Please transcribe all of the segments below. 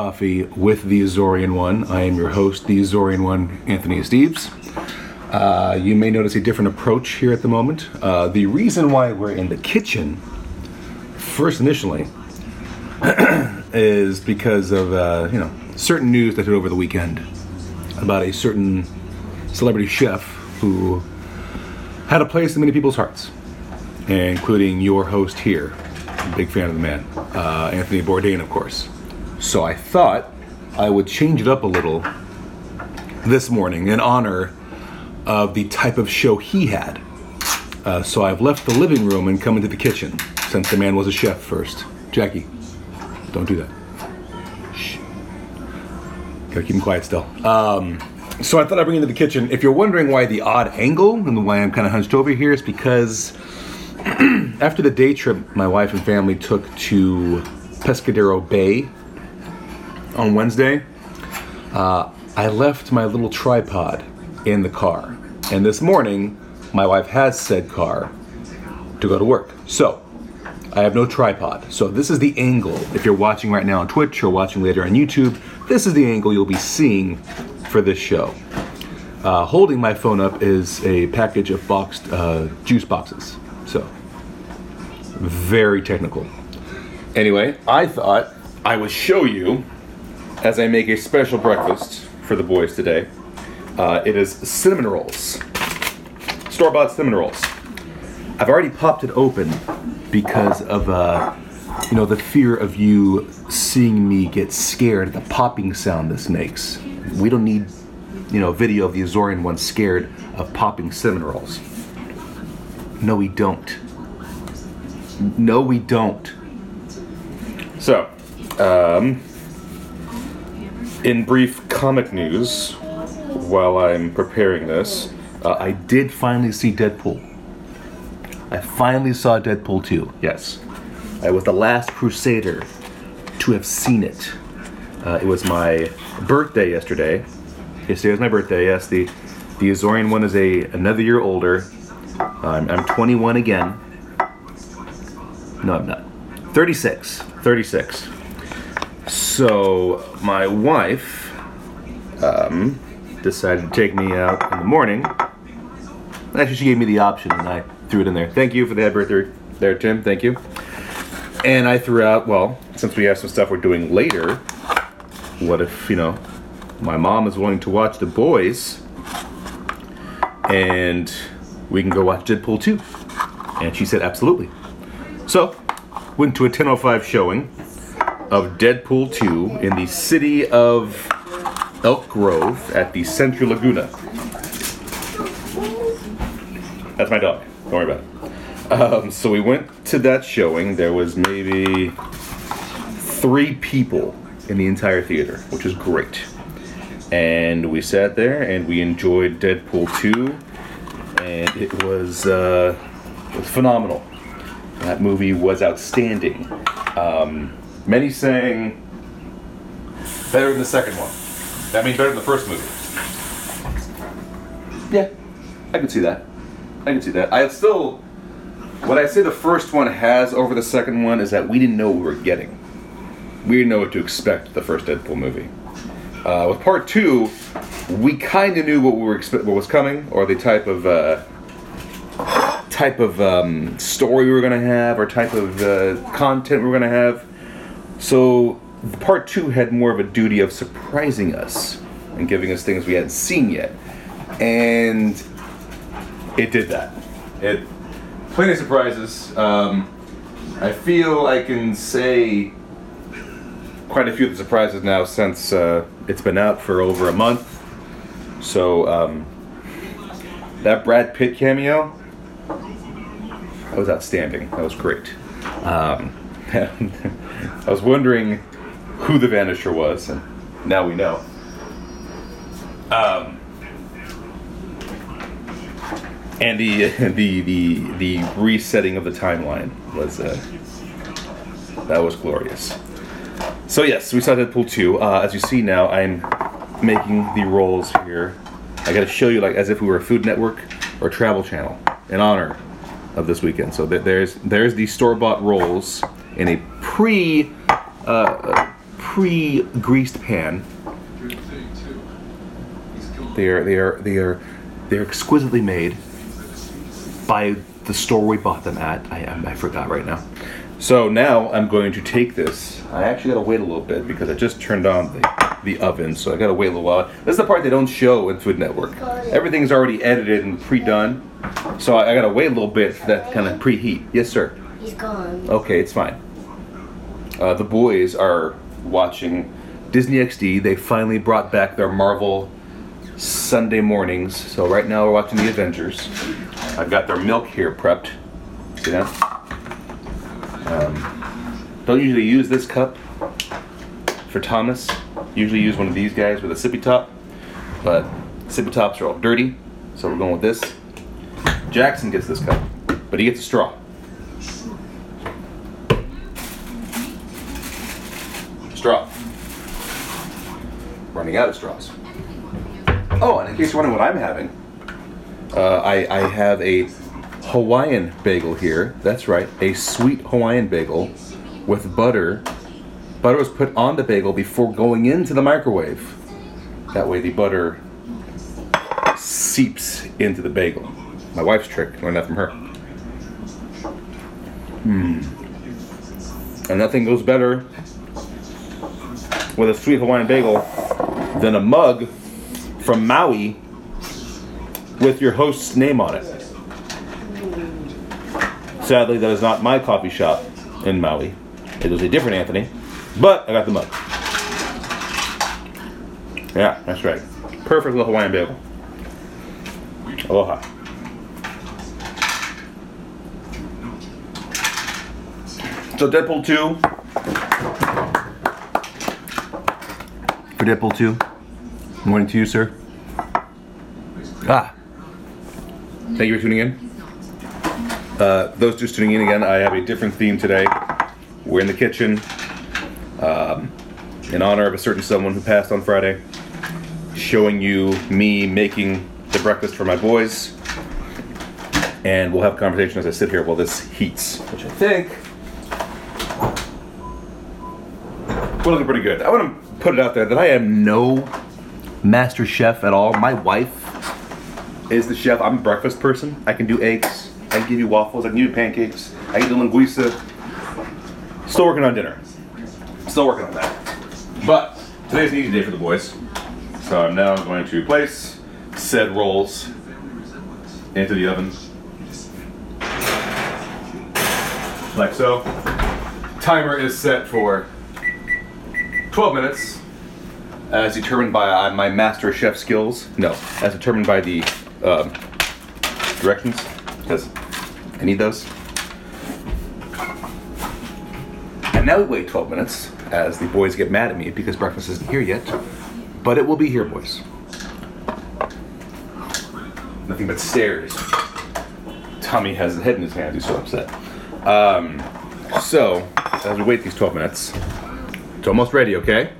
Coffee with the Azorean One. I am your host, the Azorean One, Anthony Esteves. Uh, you may notice a different approach here at the moment. Uh, the reason why we're in the kitchen, first initially, is because of uh, you know certain news that hit over the weekend about a certain celebrity chef who had a place in many people's hearts, including your host here. Big fan of the man, uh, Anthony Bourdain, of course. So I thought I would change it up a little this morning in honor of the type of show he had. Uh, so I've left the living room and come into the kitchen since the man was a chef first. Jackie, don't do that. Shh. Gotta keep him quiet still. Um, so I thought I'd bring into the kitchen. If you're wondering why the odd angle and why I'm kind of hunched over here, is because after the day trip my wife and family took to Pescadero Bay on Wednesday, uh, I left my little tripod in the car. And this morning, my wife has said car to go to work. So, I have no tripod. So, this is the angle. If you're watching right now on Twitch or watching later on YouTube, this is the angle you'll be seeing for this show. Uh, holding my phone up is a package of boxed uh, juice boxes. So, very technical. Anyway, I thought I would show you as I make a special breakfast for the boys today. Uh, it is cinnamon rolls, store bought cinnamon rolls. I've already popped it open because of uh, you know the fear of you seeing me get scared at the popping sound this makes. We don't need you know a video of the Azorean one scared of popping cinnamon rolls. No, we don't. No, we don't. So, um, in brief comic news, while I'm preparing this, uh, I did finally see Deadpool. I finally saw Deadpool 2, yes. I was the last Crusader to have seen it. Uh, it was my birthday yesterday. Yesterday was my birthday, yes. The, the Azorean one is a another year older. I'm, I'm 21 again. No, I'm not. 36. 36. So my wife um, decided to take me out in the morning. Actually, she gave me the option, and I threw it in there. Thank you for the happy birthday there, Tim. Thank you. And I threw out, well, since we have some stuff we're doing later, what if, you know, my mom is willing to watch The Boys and we can go watch Deadpool 2? And she said, absolutely. So, went to a 10.05 showing of Deadpool 2 in the city of Elk Grove at the Century Laguna. That's my dog. Don't worry about it. Um, so we went to that showing. There was maybe three people in the entire theater, which was great. And we sat there and we enjoyed Deadpool 2, and it was, uh, it was phenomenal. That movie was outstanding. Um, many saying better than the second one. That means better than the first movie. Yeah, I can see that. I can see that. I still, what I say the first one has over the second one is that we didn't know what we were getting. We didn't know what to expect the first Deadpool movie. Uh, with part two, we kind of knew what we were expe- what was coming, or the type of uh, type of um, story we were going to have, or type of uh, content we were going to have. So part two had more of a duty of surprising us and giving us things we hadn't seen yet, and it did that. It plenty of surprises. Um, I feel I can say quite a few of the surprises now since uh, it's been out for over a month. So um, that Brad Pitt cameo, that was outstanding. That was great. Um, I was wondering who the Vanisher was, and now we know. Um, and the the the the resetting of the timeline was uh, that was glorious. So yes, we saw Deadpool two. Uh, as you see now, I'm making the rolls here. I got to show you like as if we were a Food Network or Travel Channel in honor of this weekend. So th- there's there's the store bought rolls in a pre uh, pre-greased pan. They are they are they are they're exquisitely made by the store we bought them at. I I forgot right now. So now I'm going to take this. I actually gotta wait a little bit because I just turned on the, the oven, so I gotta wait a little while. This is the part they don't show in Food Network. Everything's already edited and pre-done, so I, I gotta wait a little bit for that kind of preheat. Yes, sir. He's gone. Okay, it's fine. Uh, the boys are watching Disney XD. They finally brought back their Marvel Sunday mornings. So right now we're watching the Avengers. I've got their milk here prepped. See that? Um, don't usually use this cup for Thomas. Usually use one of these guys with a sippy top. But sippy tops are all dirty, so we're going with this. Jackson gets this cup, but he gets a straw. Straw. Running out of straws. Oh, and in case you're wondering what I'm having, uh, I, I have a Hawaiian bagel here. That's right, a sweet Hawaiian bagel with butter. Butter was put on the bagel before going into the microwave. That way the butter seeps into the bagel. My wife's trick, learned that from her. Hmm. And nothing goes better with a sweet Hawaiian bagel than a mug from Maui with your host's name on it. Sadly, that is not my coffee shop in Maui. It was a different Anthony, but I got the mug. Yeah, that's right. Perfect little Hawaiian bagel. Aloha. So Deadpool 2 Deadpool 2. Morning to you, sir. Ah. Thank you for tuning in. Uh, those just tuning in again, I have a different theme today. We're in the kitchen um, in honor of a certain someone who passed on Friday, showing you me making the breakfast for my boys. And we'll have a conversation as I sit here while this heats, which I think will look pretty good. I want to put it out there that I am no master chef at all. My wife is the chef. I'm a breakfast person. I can do eggs. I can give you waffles. I can give you pancakes. I can do linguiça. Still working on dinner. Still working on that. But today's an easy day for the boys. So I'm now going to place said rolls into the oven. Like so. Timer is set for 12 minutes as determined by uh, my master chef skills. No, as determined by the um, directions, because I need those. And now we wait 12 minutes as the boys get mad at me because breakfast isn't here yet. But it will be here, boys. Nothing but stares. Tommy has his head in his hands, he's so upset. Um, so, as we wait these 12 minutes, it's almost ready, okay?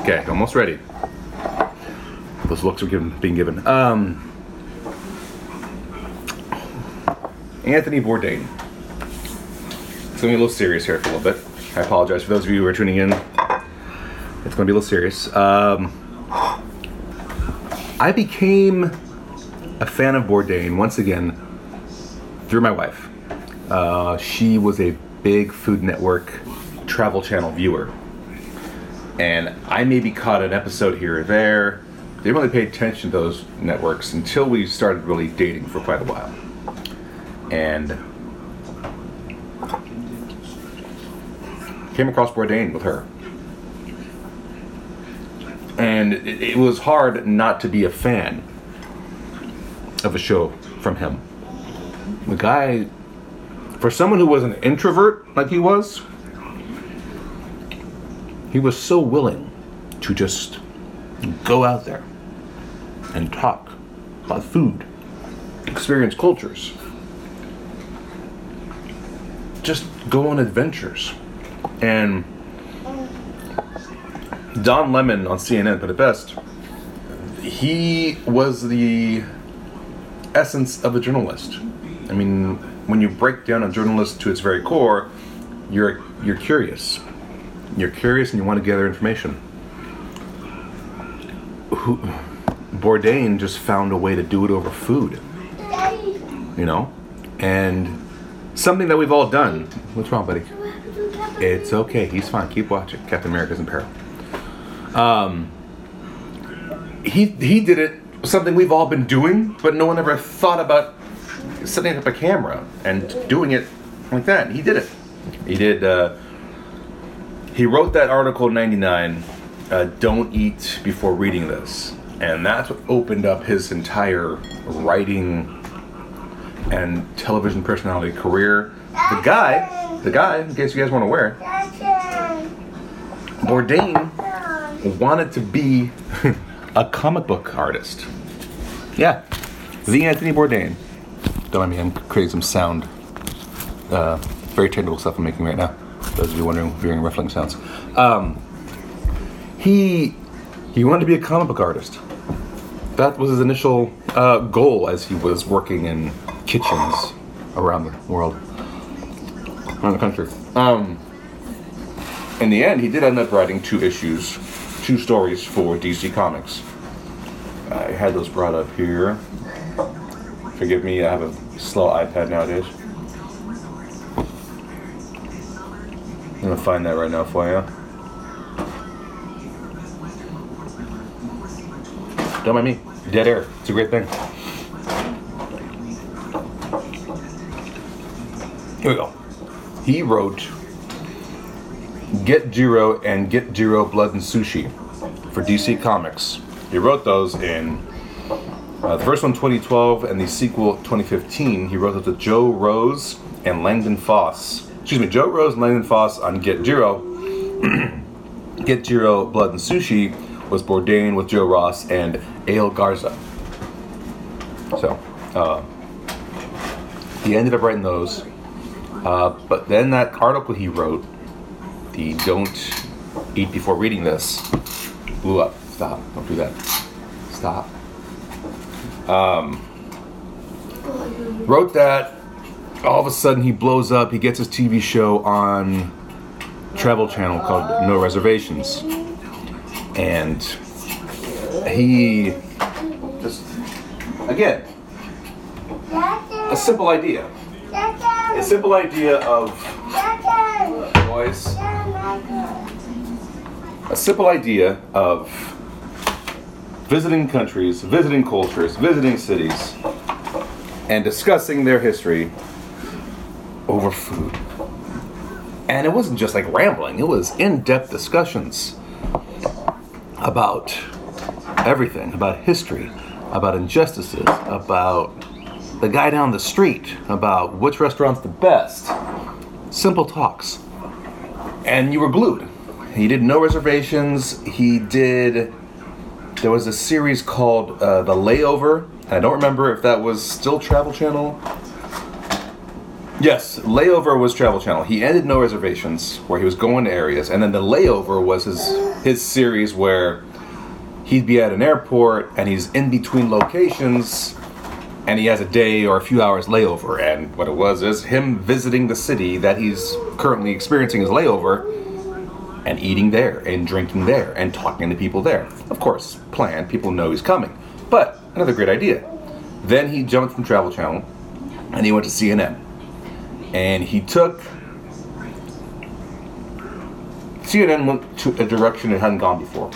Okay, almost ready. Those looks are given, being given. Um, Anthony Bourdain. It's gonna be a little serious here for a little bit. I apologize for those of you who are tuning in. It's gonna be a little serious. Um, I became a fan of Bourdain once again through my wife. Uh, she was a big Food Network Travel Channel viewer and I maybe caught an episode here or there. Didn't really pay attention to those networks until we started really dating for quite a while. And came across Bourdain with her. And it, it was hard not to be a fan of a show from him. The guy, for someone who was an introvert like he was, he was so willing to just go out there and talk about food, experience cultures, just go on adventures. And Don Lemon on CNN but at best. He was the essence of a journalist. I mean, when you break down a journalist to its very core, you're you're curious you're curious and you want to gather information. Who, Bourdain just found a way to do it over food, you know, and something that we've all done. What's wrong, buddy? It's okay. He's fine. Keep watching. Captain America's in peril. Um, he he did it. Something we've all been doing, but no one ever thought about setting up a camera and doing it like that. He did it. He did. Uh, he wrote that article in '99. Uh, don't eat before reading this, and that's what opened up his entire writing and television personality career. The guy, the guy, in case you guys weren't aware, Bourdain wanted to be a comic book artist. Yeah, the Anthony Bourdain. Don't mind me, I'm creating some sound, uh, very technical stuff I'm making right now. Those of you wondering, hearing ruffling sounds. Um, he he wanted to be a comic book artist. That was his initial uh, goal as he was working in kitchens around the world, around the country. Um, in the end, he did end up writing two issues, two stories for DC Comics. I had those brought up here. Forgive me, I have a slow iPad nowadays. I'm gonna find that right now for you. Don't mind me. Dead air. It's a great thing. Here we go. He wrote Get Jiro and Get Jiro Blood and Sushi for DC Comics. He wrote those in uh, the first one 2012 and the sequel 2015. He wrote those with Joel Rose and Langdon Foss. Excuse me, Joel Rose and Langdon Foss on Get Jiro. Get Jiro Blood and Sushi was Bourdain with Joe Ross and Ale Garza. So, uh, he ended up writing those. Uh, but then that article he wrote, the Don't Eat Before Reading This, blew up. Stop. Don't do that. Stop. Um, wrote that. All of a sudden, he blows up. He gets his TV show on Travel Channel called No Reservations. And he just, again, a simple idea. A simple idea of noise. A simple idea of visiting countries, visiting cultures, visiting cities, and discussing their history over food. And it wasn't just like rambling, it was in depth discussions about everything about history, about injustices, about the guy down the street, about which restaurant's the best. Simple talks. And you were glued. He did no reservations. He did. There was a series called uh, The Layover. I don't remember if that was still Travel Channel. Yes, Layover was Travel Channel. He ended No Reservations, where he was going to areas, and then The Layover was his his series where he'd be at an airport and he's in between locations and he has a day or a few hours layover. And what it was is him visiting the city that he's currently experiencing his layover and eating there and drinking there and talking to people there. Of course, planned, people know he's coming. But another great idea. Then he jumped from Travel Channel and he went to CNN. And he took CNN went to a direction it hadn't gone before.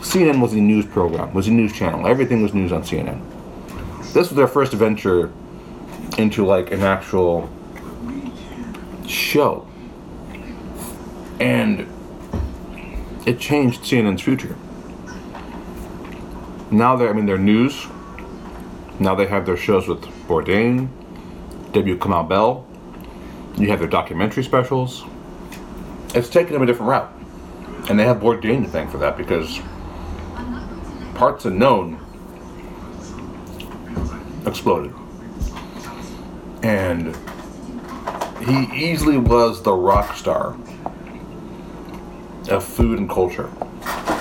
CNN was a news program, was a news channel. Everything was news on CNN. This was their first venture into like an actual show. And it changed CNN's future. Now they're, I mean, they're news. Now they have their shows with Bourdain, W. Kamau Bell. You have their documentary specials. It's taken them a different route. And they have Bourdain to thank for that because Parts Unknown exploded. And he easily was the rock star of food and culture.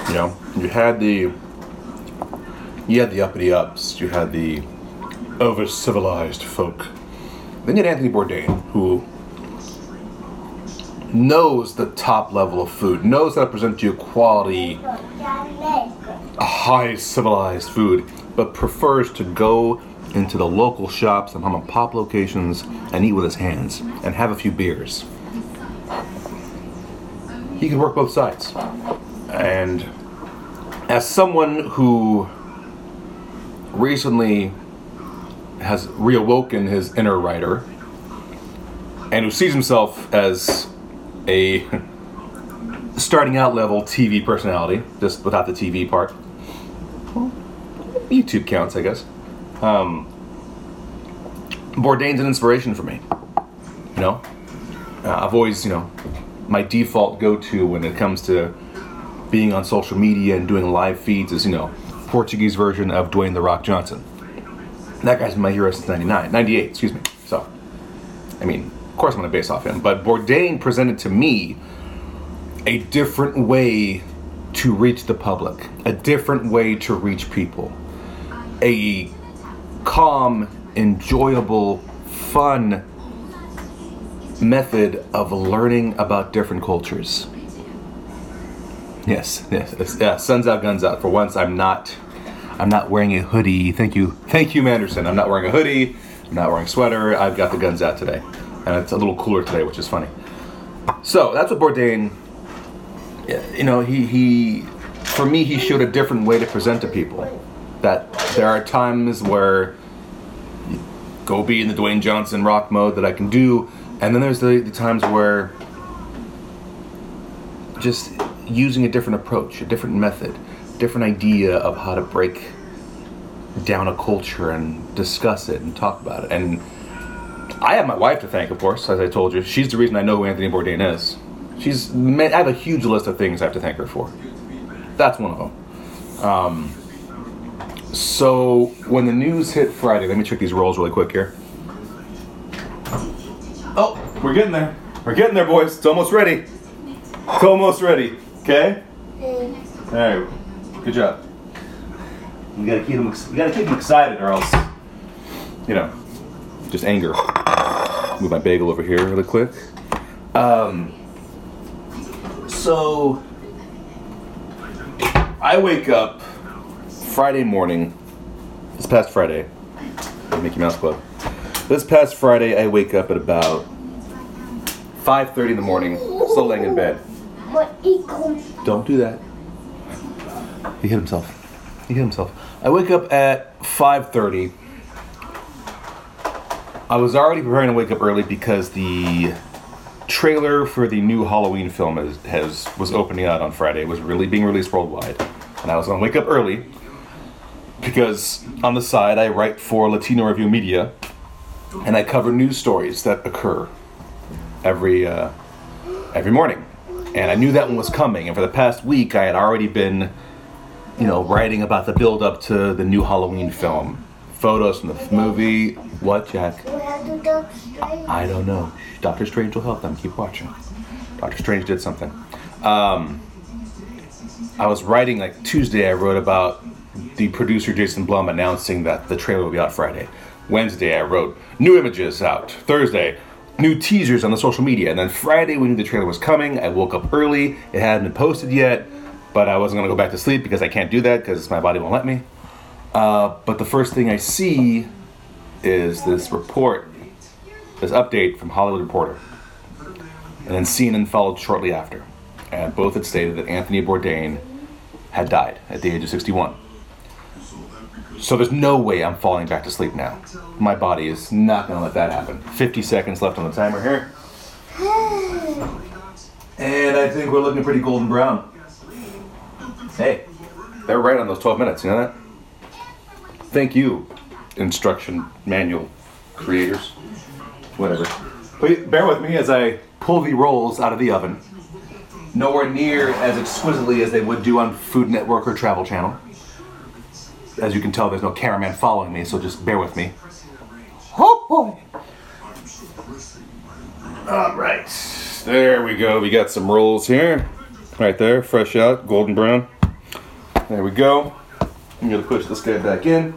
You know, you had the you had the uppity ups, you had the over civilized folk. Then you had Anthony Bourdain, who knows the top level of food, knows how to present you quality, high civilized food, but prefers to go into the local shops and mom and pop locations and eat with his hands and have a few beers. He can work both sides. And as someone who recently has reawoken his inner writer and who sees himself as a starting out level TV personality, just without the TV part. YouTube counts, I guess. Um, Bourdain's an inspiration for me. You know, uh, I've always, you know, my default go-to when it comes to being on social media and doing live feeds is, you know, Portuguese version of Dwayne the Rock Johnson. That guy's been my hero since 99, 98, excuse me. So, I mean, of course I'm going to base off him. But Bourdain presented to me a different way to reach the public, a different way to reach people, a calm, enjoyable, fun method of learning about different cultures. Yes, yes, yeah. Suns out, guns out. For once, I'm not, I'm not wearing a hoodie. Thank you, thank you, Manderson. I'm not wearing a hoodie. I'm not wearing a sweater. I've got the guns out today, and it's a little cooler today, which is funny. So that's what Bourdain. You know, he he, for me, he showed a different way to present to people. That there are times where go be in the Dwayne Johnson rock mode that I can do, and then there's the, the times where just using a different approach, a different method, different idea of how to break down a culture and discuss it and talk about it. And I have my wife to thank, of course, as I told you. She's the reason I know who Anthony Bourdain is. She's I have a huge list of things I have to thank her for. That's one of them. Um, so when the news hit Friday, let me check these rolls really quick here. Oh, we're getting there. We're getting there, boys. It's almost ready. It's almost ready. Okay. All right. Good job. We gotta keep them. We gotta keep them excited, or else, you know, just anger. Move my bagel over here really quick. Um. So I wake up Friday morning. This past Friday, Mickey Mouse Club. This past Friday, I wake up at about 5:30 in the morning, still laying in bed. Don't do that. He hit himself. He hit himself. I wake up at 5:30. I was already preparing to wake up early because the trailer for the new Halloween film has, was opening out on Friday. It was really being released worldwide, and I was gonna wake up early because on the side I write for Latino Review Media, and I cover news stories that occur every uh, every morning. And I knew that one was coming. And for the past week, I had already been, you know, writing about the build up to the new Halloween film, photos from the movie. What, Jack? I don't know. Doctor Strange will help them. Keep watching. Doctor Strange did something. Um, I was writing like Tuesday. I wrote about the producer Jason Blum announcing that the trailer will be out Friday. Wednesday, I wrote new images out. Thursday, new teasers on the social media. And then Friday, we knew the trailer was coming. I woke up early. It hadn't been posted yet, but I wasn't going to go back to sleep because I can't do that because my body won't let me. Uh, but the first thing I see is this report, this update from Hollywood Reporter. And then CNN followed shortly after. And both had stated that Anthony Bourdain had died at the age of 61. So there's no way I'm falling back to sleep now. My body is not going to let that happen. 50 seconds left on the timer here. And I think we're looking pretty golden brown. Hey, they're right on those 12 minutes, you know that? Thank you, instruction manual creators. Whatever. But bear with me as I pull the rolls out of the oven. Nowhere near as exquisitely as they would do on Food Network or Travel Channel as you can tell, there's no cameraman following me, so just bear with me. Oh boy! All right, there we go. We got some rolls here, right there, fresh out, golden brown. There we go. I'm gonna push this guy back in.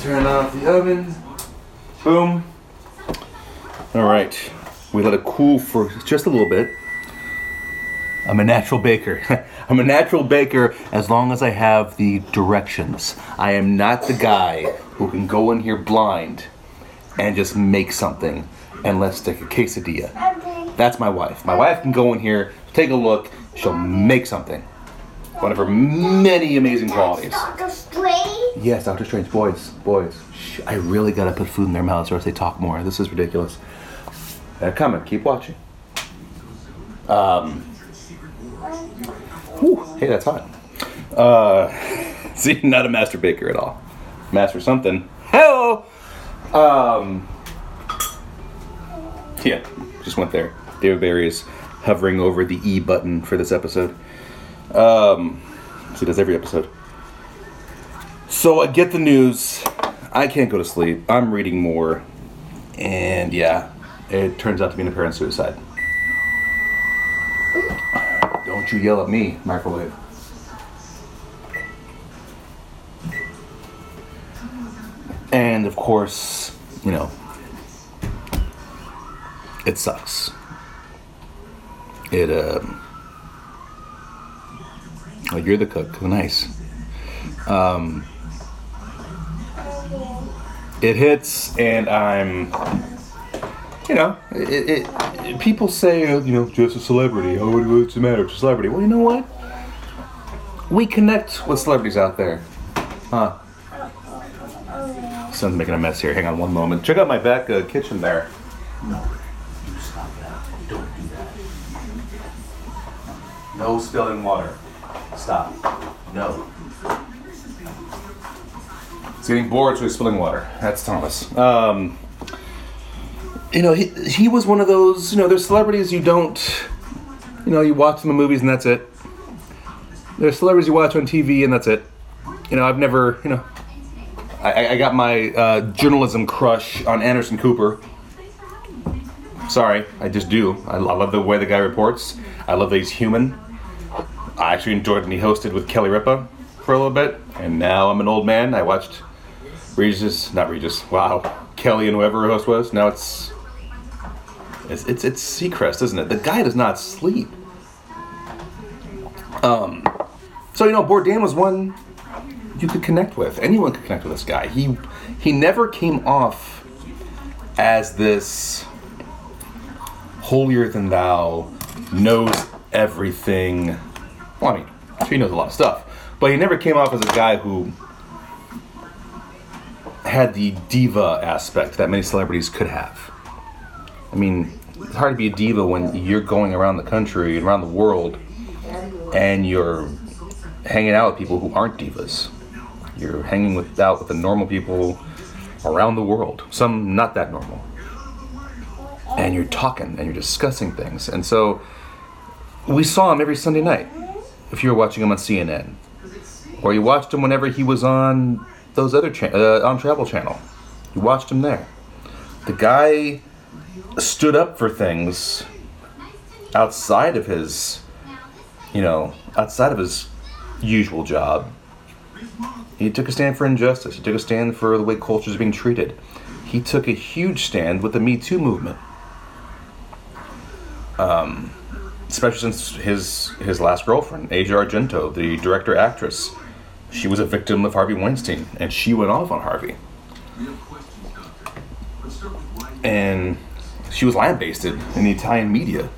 Turn off the oven. Boom. All right. We let it cool for just a little bit. I'm a natural baker. I'm a natural baker as long as I have the directions. I am not the guy who can go in here blind and just make something and let's take a quesadilla. That's my wife. My wife can go in here, take a look, she'll make something. One of her many amazing qualities. Doctor Strange. Yes, Doctor Strange. Boys, boys. Shh, I really gotta put food in their mouths or else they talk more. This is ridiculous. They're coming. Keep watching. Um. whew, hey, that's hot. Uh, see, not a master baker at all. Master something. Hello. Um. Yeah, just went there. David Barry is hovering over the E button for this episode. Um, so he does every episode. So I get the news. I can't go to sleep. I'm reading more. And yeah, it turns out to be an apparent suicide. Don't you yell at me, microwave. And of course, you know, it sucks. It, um, oh, you're the cook. Nice. Um, it hits, and I'm, you know, it, it, it- people say, uh, you know, just a celebrity. Oh, what- what's the matter? It's a celebrity. Well, you know what? We connect with celebrities out there, huh? Son's making a mess here. Hang on one moment. Check out my back uh, kitchen there. No spilling water. Stop. No. He's getting bored, so he's spilling water. That's Thomas. Um, you know, he, he was one of those, you know, there's celebrities you don't, you know, you watch them in movies and that's it. There's celebrities you watch on TV and that's it. You know, I've never, you know, I, I- got my uh, journalism crush on Anderson Cooper. Sorry, I just do. I, I love the way the guy reports. I love that he's human. I actually enjoyed when he hosted with Kelly Ripa for a little bit, and now I'm an old man. I watched Regis, not Regis. Wow, Kelly and whoever host was. Now it's it's it's, it's Seacrest, isn't it? The guy does not sleep. Um, so you know, Bourdain was one you could connect with. Anyone could connect with this guy. He he never came off as this holier than thou, knows everything. Well, I mean, he knows a lot of stuff, but he never came off as a guy who had the diva aspect that many celebrities could have. I mean, it's hard to be a diva when you're going around the country and around the world and you're hanging out with people who aren't divas. You're hanging with, out with the normal people around the world, some not that normal. And you're talking and you're discussing things. And so we saw him every Sunday night if you were watching him on CNN. Or you watched him whenever he was on those other cha- uh, on Travel Channel. You watched him there. The guy stood up for things outside of his, you know, outside of his usual job. He took a stand for injustice. He took a stand for the way culture is being treated. He took a huge stand with the Me Too movement. Um, especially since his his last girlfriend, Asia Argento, the director actress, she was a victim of Harvey Weinstein, and she went off on Harvey. And she was lambasted in the Italian media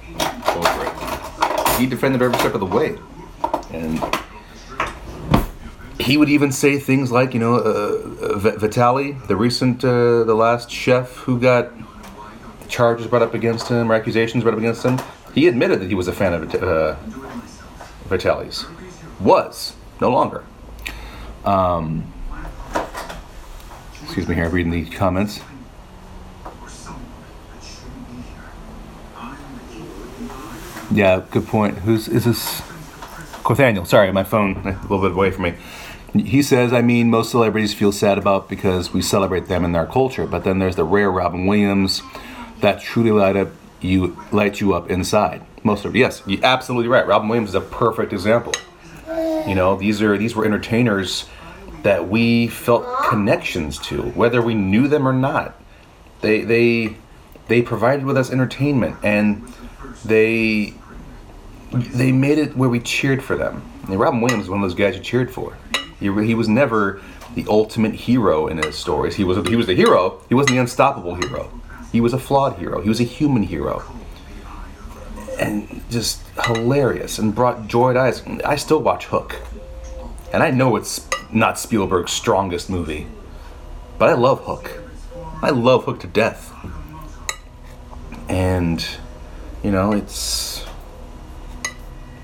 over it. He defended her every step of the way, and he would even say things like, you know, uh, uh, Batali, the recent, uh, the last chef who got charges brought up against him, or accusations brought up against him. He admitted that he was a fan of uh, Batali's. Was no longer. Um, excuse me here, reading the comments. Yeah, good point. Who's is this? Nathaniel. Sorry, my phone a little bit away from me. He says, I mean, most celebrities feel sad about because we celebrate them in their culture, but then there's the rare Robin Williams that truly light up you light you up inside. Most of yes, you're absolutely right. Robin Williams is a perfect example. You know, these are these were entertainers that we felt connections to, whether we knew them or not. They they they provided with us entertainment and they they made it where we cheered for them. And Robin Williams was one of those guys you cheered for. He, he was never the ultimate hero in his stories. He was he was the hero. He wasn't the unstoppable hero. He was a flawed hero. He was a human hero, and just hilarious and brought joy to eyes. I still watch Hook, and I know it's not Spielberg's strongest movie, but I love Hook. I love Hook to death, and you know it's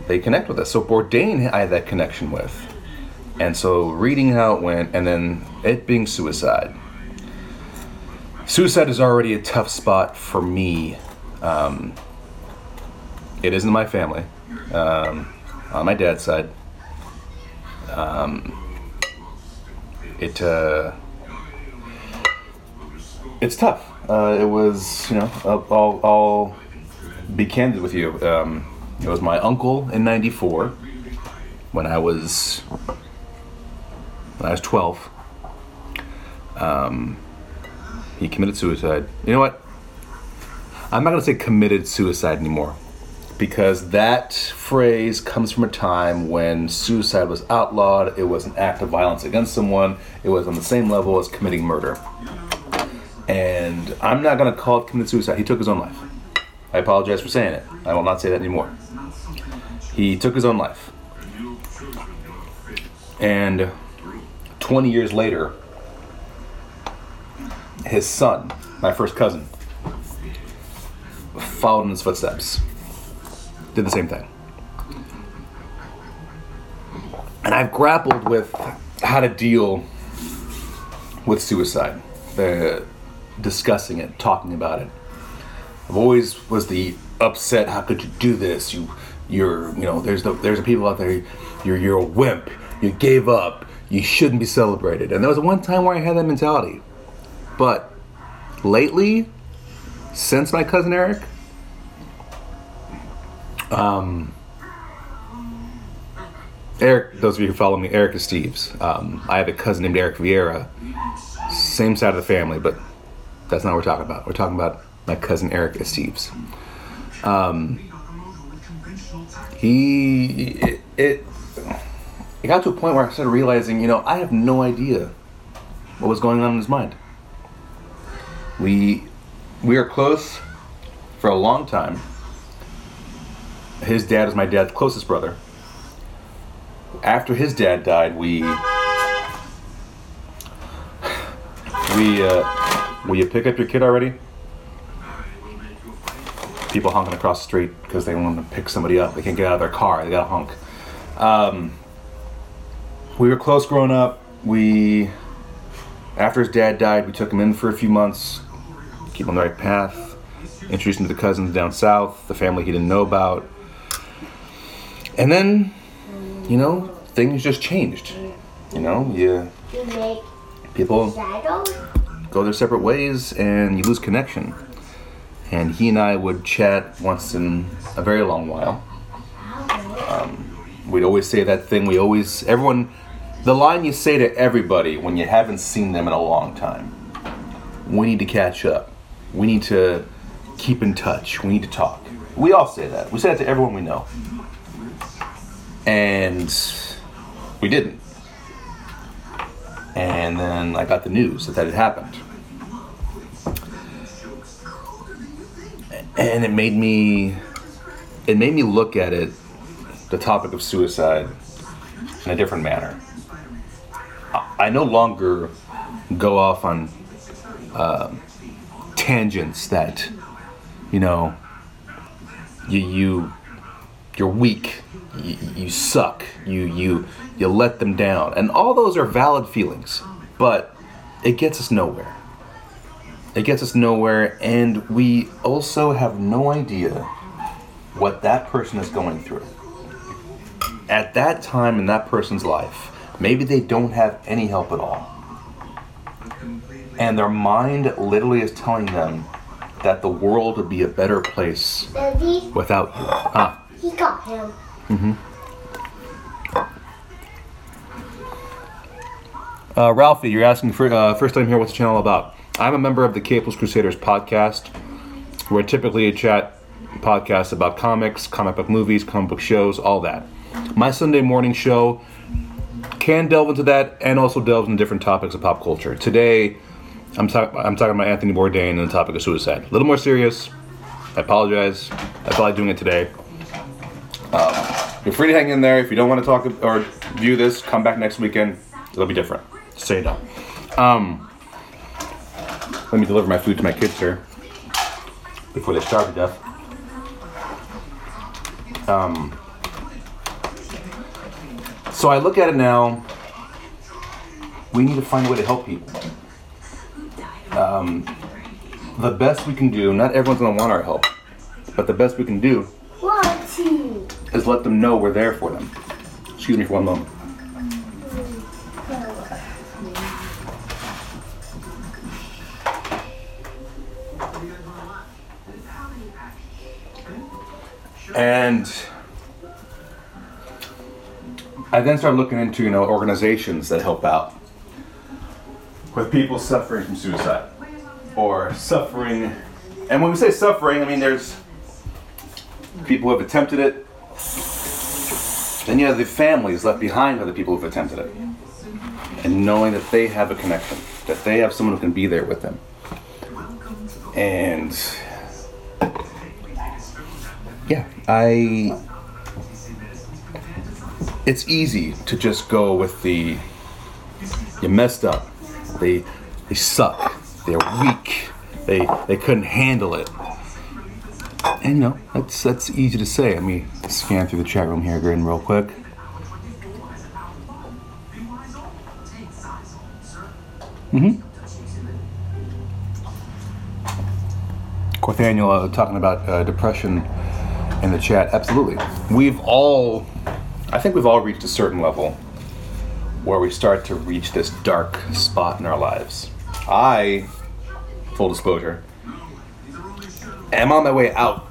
they connect with us. So Bourdain, I had that connection with. And so reading how it went, and then it being suicide. Suicide is already a tough spot for me. Um, it isn't my family, um, on my dad's side. Um, it uh, it's tough. Uh, it was, you know, I'll, I'll, be candid with you. Um, it was my uncle in '94 when I was when I was 12. Um, he committed suicide. You know what? I'm not going to say committed suicide anymore because that phrase comes from a time when suicide was outlawed. It was an act of violence against someone. It was on the same level as committing murder. And I'm not going to call it committed suicide. He took his own life. I apologize for saying it. I will not say that anymore. He took his own life. And 20 years later, his son, my first cousin, followed in his footsteps. Did the same thing. And I've grappled with how to deal with suicide, discussing it, talking about it. I've always was the upset. How could you do this? You, you're, you know, there's the there's the people out there. You're you're a wimp. You gave up. You shouldn't be celebrated. And there was one time where I had that mentality, but lately, since my cousin Eric, um, Eric, those of you who follow me, Eric Esteves. Um, I have a cousin named Eric Vieira, same side of the family, but that's not what we're talking about. We're talking about my cousin Eric Esteves. Um, he it, it it got to a point where I started realizing, you know, I have no idea what was going on in his mind. We we are close for a long time. His dad is my dad's closest brother. After his dad died, we we uh, will you pick up your kid already? People honking across the street because they want to pick somebody up. They can't get out of their car. They got to honk. Um, we were close growing up. We, after his dad died, we took him in for a few months, keep on the right path, introduced him to the cousins down south, the family he didn't know about. And then, you know, things just changed. You know, you people go their separate ways and you lose connection. And he and I would chat once in a very long while. Um, we'd always say that thing we always, everyone, the line you say to everybody when you haven't seen them in a long time. We need to catch up. We need to keep in touch. We need to talk. We all say that. We say that to everyone we know. And we didn't. And then I got the news that that had happened. And it made me it made me look at it the topic of suicide in a different manner. I, I no longer go off on um tangents that you know you you you're weak you, you suck you you you let them down. And all those are valid feelings but it gets us nowhere. It gets us nowhere and we also have no idea what that person is going through. At that time in that person's life maybe they don't have any help at all and their mind literally is telling them that the world would be a better place Daddy, without you ah he got him. Uh, Ralphie, you're asking for uh, first time here. What's the channel about? I'm a member of the Capeless Crusaders podcast. We're typically a chat podcast about comics, comic book movies, comic book shows, all that. My Sunday morning show can delve into that and also delves into different topics of pop culture. Today, I'm, talk- I'm talking about Anthony Bourdain and the topic of suicide. A little more serious. I apologize. I felt like doing it today. Um, you're free to hang in there. If you don't want to talk or view this, come back next weekend. It'll be different. Say no. Um, let me deliver my food to my kids here before they starve to death. Um, so I look at it now. We need to find a way to help people. Um, the best we can do, not everyone's gonna want our help, but the best we can do is let them know we're there for them. Excuse me for one moment. And I then started looking into, you know, organizations that help out with people suffering from suicide or suffering. And when we say suffering, I mean there's people who have attempted it. Then you have the families left behind by the people who've attempted it. And knowing that they have a connection, that they have someone who can be there with them. And yeah, I. It's easy to just go with the. You messed up. They they suck. They're weak. They they couldn't handle it. And you know, that's that's easy to say. Let me scan through the chat room here again real quick. Mm-hmm. Corthaniel uh, talking about uh, depression in the chat. Absolutely. We've all, I think we've all reached a certain level where we start to reach this dark spot in our lives. I, full disclosure, am on my way out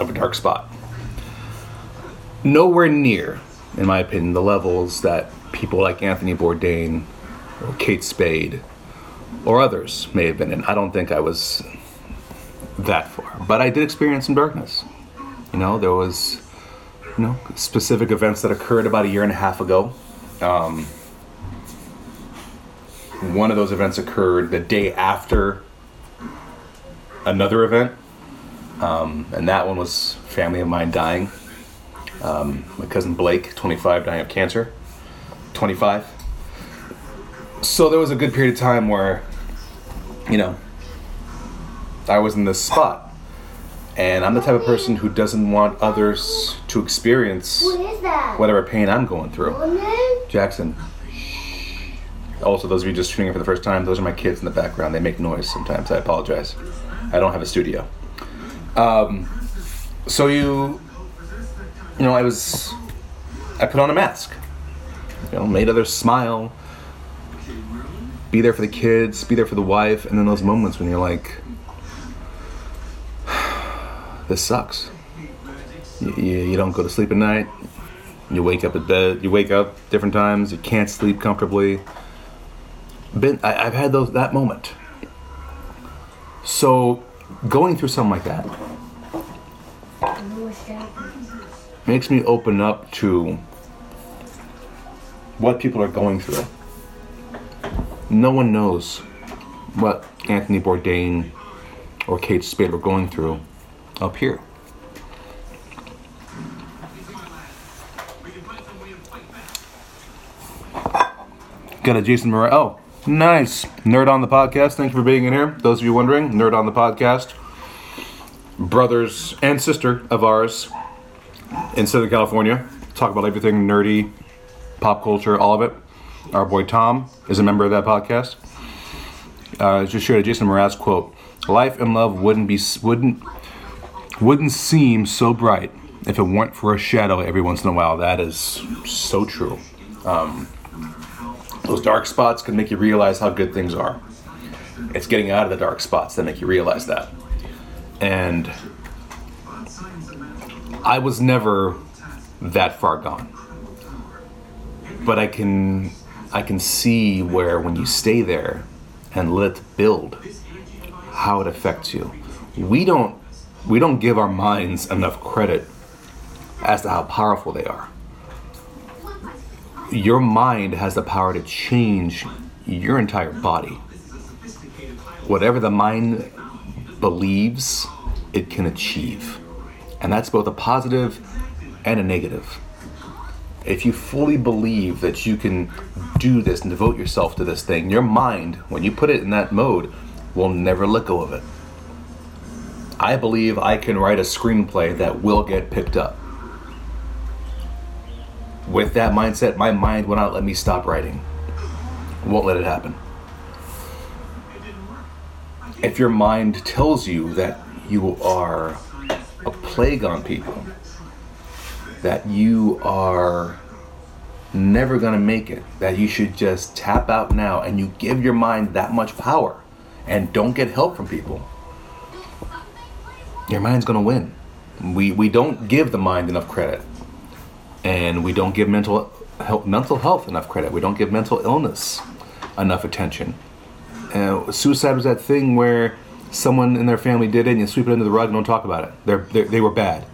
of a dark spot. Nowhere near, in my opinion, the levels that people like Anthony Bourdain or Kate Spade or others may have been in. I don't think I was that far, but I did experience some darkness. You know, there was, you know, specific events that occurred about a year and a half ago. Um, one of those events occurred the day after another event um, and that one was family of mine dying. Um, my cousin Blake, 25, dying of cancer. 25. So there was a good period of time where, you know, I was in this spot. And I'm the type of person who doesn't want others to experience What is that? whatever pain I'm going through. Jackson. Also, those of you just tuning in for the first time, those are my kids in the background. They make noise sometimes. I apologize. I don't have a studio. Um, so you, you know, I was, I put on a mask. You know, made others smile. Be there for the kids. Be there for the wife. And then those moments when you're like, this sucks. You, you, you don't go to sleep at night. You wake up at bed. You wake up different times. You can't sleep comfortably. Been, I, I've had those that moment. So, going through something like that makes me open up to what people are going through. No one knows what Anthony Bourdain or Kate Spade were going through up here. Got a Jason Mraz. Oh, nice. Nerd on the podcast. Thank you for being in here. Those of you wondering, Nerd on the podcast. Brothers and sister of ours in Southern California. Talk about everything nerdy, pop culture, all of it. Our boy Tom is a member of that podcast. Uh, just shared a Jason Mraz quote: "Life and love wouldn't be wouldn't wouldn't seem so bright if it weren't for a shadow every once in a while." That is so true. Um, those dark spots can make you realize how good things are. It's getting out of the dark spots that make you realize that. And I was never that far gone. But I can I can see where when you stay there and let it build how it affects you. We don't we don't give our minds enough credit as to how powerful they are. Your mind has the power to change your entire body. Whatever the mind believes, it can achieve. And that's both a positive and a negative. If you fully believe that you can do this and devote yourself to this thing, your mind, when you put it in that mode, will never let go of it. I believe I can write a screenplay that will get picked up. With that mindset, my mind will not let me stop writing. Won't let it happen. If your mind tells you that you are a plague on people, that you are never going to make it, that you should just tap out now and you give your mind that much power and don't get help from people, your mind's going to win. We, we don't give the mind enough credit and we don't give mental health, mental health enough credit. We don't give mental illness enough attention. Uh, suicide was that thing where someone in their family did it and you sweep it under the rug and don't talk about it. They're, they're, they were bad.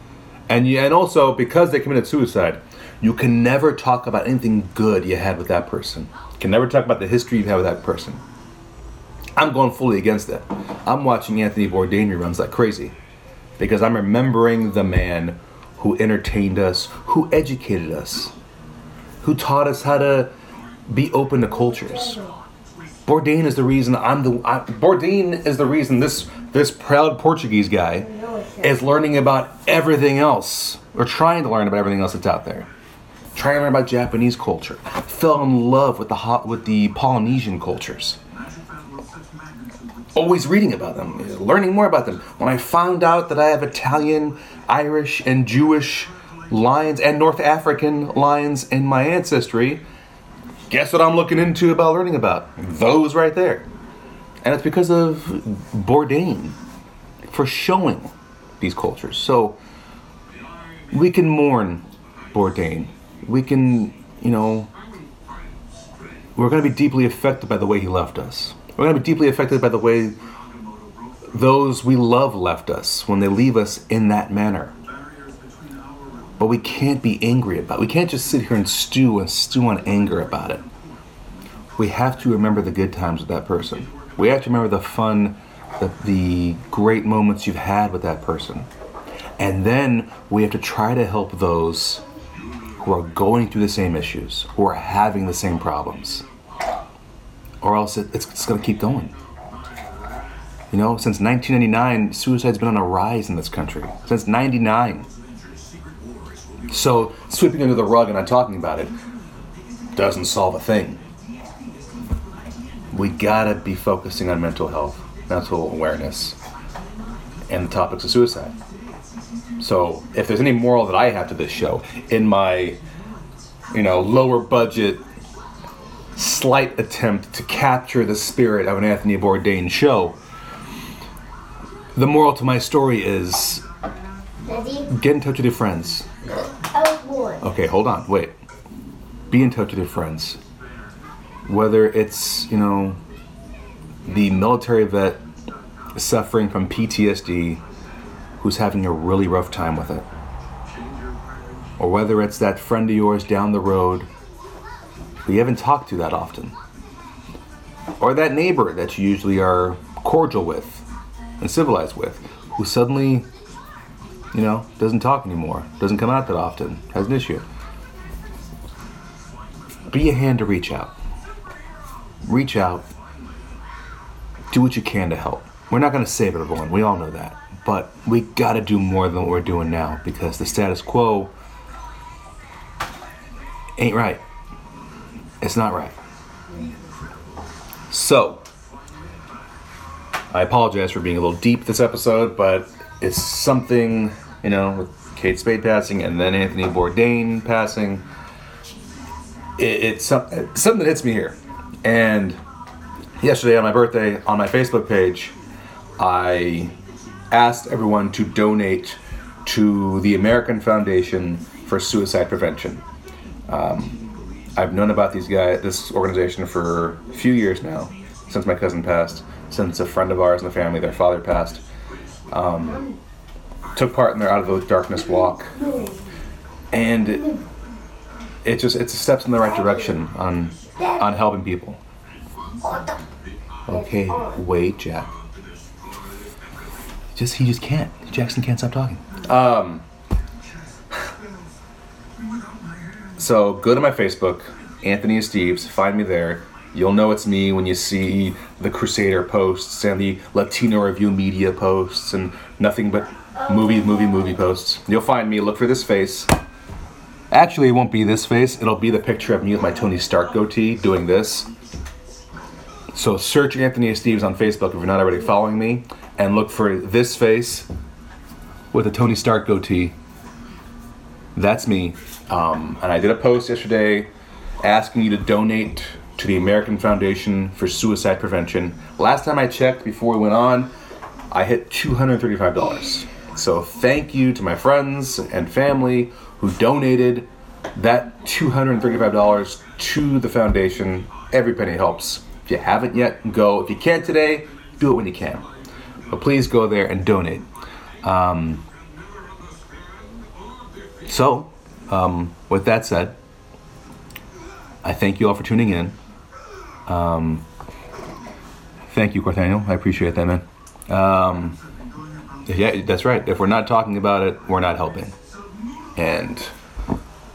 And, you, and also, because they committed suicide, you can never talk about anything good you had with that person. You can never talk about the history you've had with that person. I'm going fully against that. I'm watching Anthony Bourdain reruns like crazy because I'm remembering the man who entertained us, who educated us, who taught us how to be open to cultures. Bourdain is the reason I'm the I, Bourdain is the reason this this proud Portuguese guy is learning about everything else or trying to learn about everything else that's out there. Trying to learn about Japanese culture. Fell in love with the with the Polynesian cultures. Always reading about them, learning more about them. When I found out that I have Italian, Irish, and Jewish lines and North African lines in my ancestry, guess what I'm looking into about learning about? Those right there. And it's because of Bourdain for showing these cultures. So we can mourn Bourdain. We can, you know, we're going to be deeply affected by the way he left us. We're going to be deeply affected by the way those we love left us when they leave us in that manner. But we can't be angry about it. We can't just sit here and stew and stew on anger about it. We have to remember the good times with that person. We have to remember the fun, the, the great moments you've had with that person. And then we have to try to help those who are going through the same issues, who are having the same problems. Or else it, it's, it's going to keep going. You know, since 1999, suicide's been on a rise in this country. Since 99. So, sweeping under the rug and not talking about it doesn't solve a thing. We gotta be focusing on mental health, mental awareness, and the topics of suicide. So, if there's any moral that I have to this show, in my, you know, lower budget, slight attempt to capture the spirit of an Anthony Bourdain show, the moral to my story is get in touch with your friends. oh. Okay, hold on, wait. Be in touch with your friends. Whether it's, you know, the military vet suffering from PTSD who's having a really rough time with it. Or whether it's that friend of yours down the road who you haven't talked to that often. Or that neighbor that you usually are cordial with and civilized with who suddenly you know, doesn't talk anymore, doesn't come out that often, has an issue. Be a hand to reach out. Reach out. Do what you can to help. We're not going to save everyone, we all know that. But we got to do more than what we're doing now because the status quo ain't right. It's not right. So, I apologize for being a little deep this episode, but it's something, you know, with Kate Spade passing and then Anthony Bourdain passing. It, it's, some, it's something that hits me here. And yesterday on my birthday, on my Facebook page, I asked everyone to donate to the American Foundation for Suicide Prevention. Um, I've known about these guys, this organization for a few years now, since my cousin passed, since a friend of ours in the family, their father passed. Um, took part in their Out of the Darkness walk, and it, it just it's steps in the right direction on on helping people. Okay, wait, Jack. Just he just can't. Jackson can't stop talking. Um. So go to my Facebook, Anthony Esteves. Find me there. You'll know it's me when you see the Crusader posts and the Latino Review Media posts and nothing but movie, movie, movie posts. You'll find me. Look for this face. Actually, it won't be this face. It'll be the picture of me with my Tony Stark goatee doing this. So search Anthony Esteves on Facebook if you're not already following me, and look for this face with a Tony Stark goatee. That's me. Um, and I did a post yesterday asking you to donate to the American Foundation for Suicide Prevention. Last time I checked before we went on, I hit $235. So thank you to my friends and family who donated that $235 to the foundation. Every penny helps. If you haven't yet, go. If you can't today, do it when you can. But please go there and donate. Um, so, um, with that said, I thank you all for tuning in. Um, thank you, Cortaniel. I appreciate that, man. Um, yeah, that's right. If we're not talking about it, we're not helping. And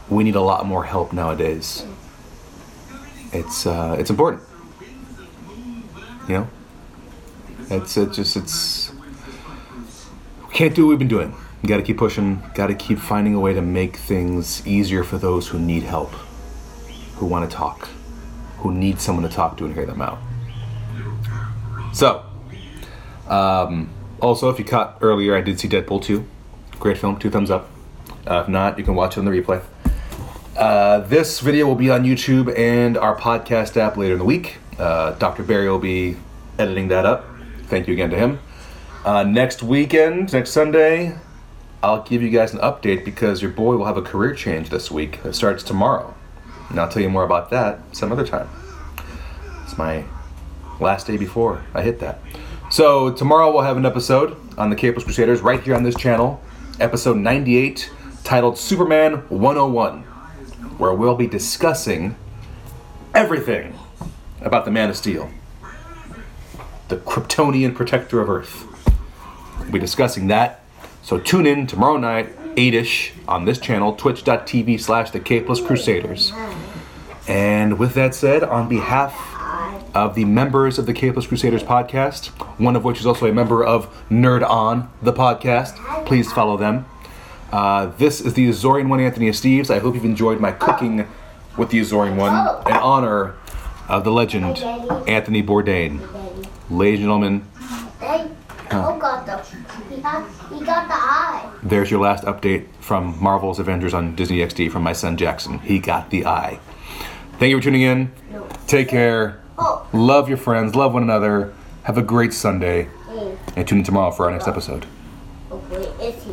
we need a lot more help nowadays. It's uh, it's important. You know, it's it just it's we can't do what we've been doing. We got to keep pushing. Got to keep finding a way to make things easier for those who need help, who want to talk, who need someone to talk to and hear them out. So, um, also, if you caught earlier, I did see Deadpool 2. Great film, two thumbs up. Uh, if not, you can watch it on the replay. Uh, this video will be on YouTube and our podcast app later in the week. Uh, Dr. Barry will be editing that up. Thank you again to him. Uh, next weekend, next Sunday, I'll give you guys an update because your boy will have a career change this week. It starts tomorrow. And I'll tell you more about that some other time. It's my last day before I hit that. So tomorrow we'll have an episode on the Capeless Crusaders right here on this channel, episode 98, titled Superman 101, where we'll be discussing everything about the Man of Steel, the Kryptonian protector of Earth. We'll be discussing that. So tune in tomorrow night, 8ish, on this channel, twitch.tv slash the Capeless Crusaders. And with that said, on behalf of the members of the Capeless Crusaders podcast, one of which is also a member of Nerd On, the podcast. Please follow them. Uh, this is the Azorean One, Anthony Esteves. I hope you've enjoyed my cooking with the Azorean One in honor of the legend Anthony Bourdain. Ladies and gentlemen, Hey, oh got the he got, he got the eye. there's your last update from Marvel's Avengers on Disney XD from my son Jackson. He got the eye. Thank you for tuning in. Take care. Oh, Love your friends. Love one another. Have a great Sunday. And tune in tomorrow for our next episode. he?